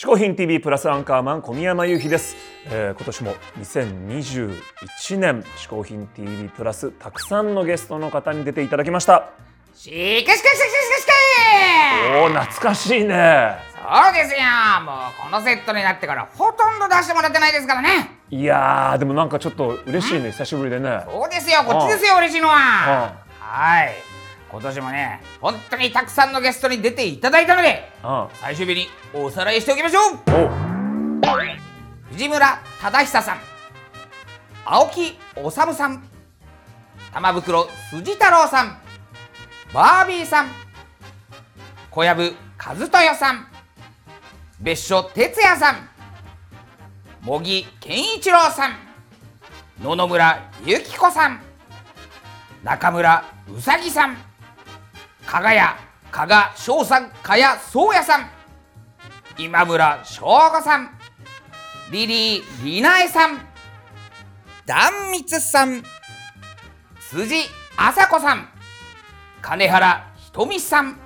嗜好品 TV プラスアンカーマン小宮山雄飛です、えー今年も2021年嗜好品 TV プラスたくさんのゲストの方に出ていただきました。しかしかしかしかしかしかおー懐かしいねそうですよもうこのセットになってからほとんど出してもらってないですからねいやーでもなんかちょっと嬉しいね久しぶりでねそうですよこっちですよ嬉しいのははい今年もね本当にたくさんのゲストに出ていただいたのであ最終日におさらいしておきましょう。お。藤村忠久さん青木治さん玉袋筋太郎さんバービーさん小籔和豊さん別所哲也さん茂木健一郎さん野々村由紀子さん中村うさぎさん加賀谷加賀翔さん加谷宗也さん今村翔吾さんリリー・リナエさん、壇蜜さん、辻麻子さん、金原ひとみさん、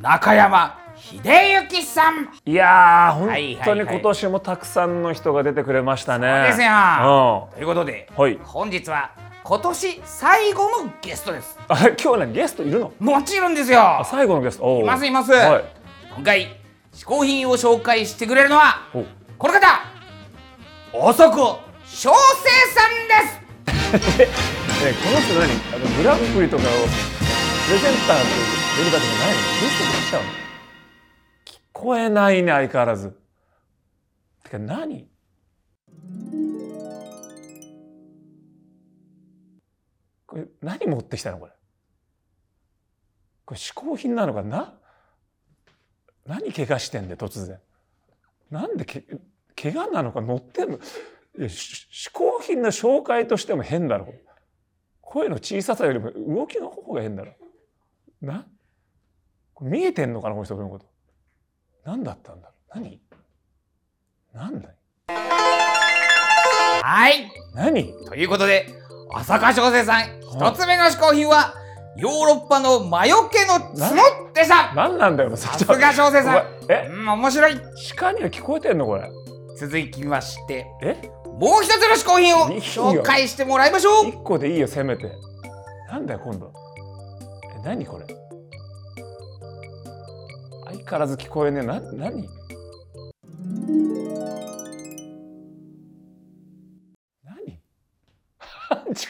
中山秀幸さん。いや本当に今年もたくさんの人が出てくれましたね。そうですよ。ということで、はい。本日は今年最後のゲストです。うんあ今日ねゲストいるの？もちろんですよ。あ。最後のゲスト。いますいます。はい。今回、嗜好品を紹介してくれるのは、おこの方、おそこ翔生さんです。えこの人何？あのグランプリとかをプレゼンターで出るだけじゃないの？ゲストで来ちゃうの？聞こえないね相変わらず。てか何？これ何持ってきたのこれ？これ嗜好品なのかな？何怪我してんで突然。なんでけ怪我なのか乗ってんの？嗜好品の紹介としても変だろ。声の小ささよりも動きの方が変だろ。な？これ見えてんのかなこの人のこと。何だったんだろう？何？何だい？はい。何？ということで、浅香翔生さん、一つ目の嗜好品は、ヨーロッパの魔除けの角でした。何なんだよささすが翔生さん。え？うん、面白い。鹿には聞こえてんのこれ。続きまして、え？もう一つの嗜好品を紹介してもらいましょう。一個でいいよせめて。なんだよ今度。え何これ？相変わらず聞こえねえ。な何？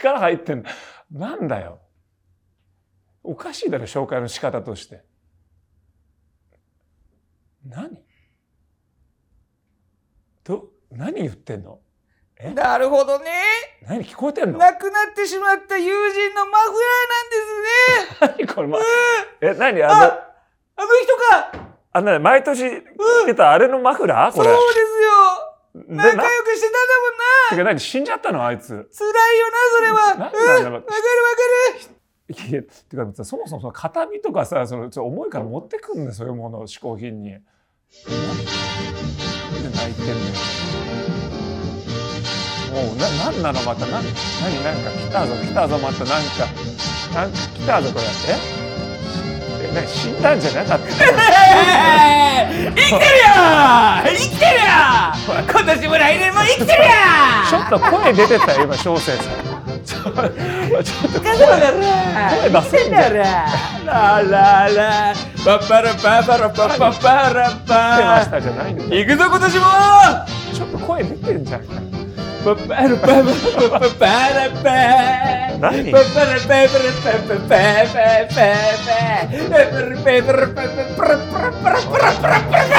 力入ってんだなんだよ。おかしいだろ紹介の仕方として。何？ど何言ってんの？え？なるほどね。何聞こえてんの？亡くなってしまった友人のマフラーなんですね。何これ、ま、え、何？あの、あの人か。あのね、毎年着てたあれのマフラー？これ。そうですよ。で仲な良くしてたんだてか何死んじゃったのあいつ。もんな。辛いよな、それは。うん。なわかるわかる。いや、てかさそもそもその形見とかさ、そのちょっと重いから持ってくんねそういうものを嗜好品に。なんで泣いてんのよ。もうな、なんなのまた、な、なになんか来たぞ、来たぞ、またなんか、なんか来たぞ、これ。え？え、なに死んだんじゃなかったえー生きてるよ年も来年も生きてるよちょっと声出てたよ、今、小生さん。ちょっと声、声出せんじゃん。ラララパッパラパパラパパパラ出ましパたじゃないの。行くぞ今年もちょっと声出てんじゃん。パパラパパパパパラパ何パパラパパラパパパパパパパパラパラパパラパラパラパラパラパラパラ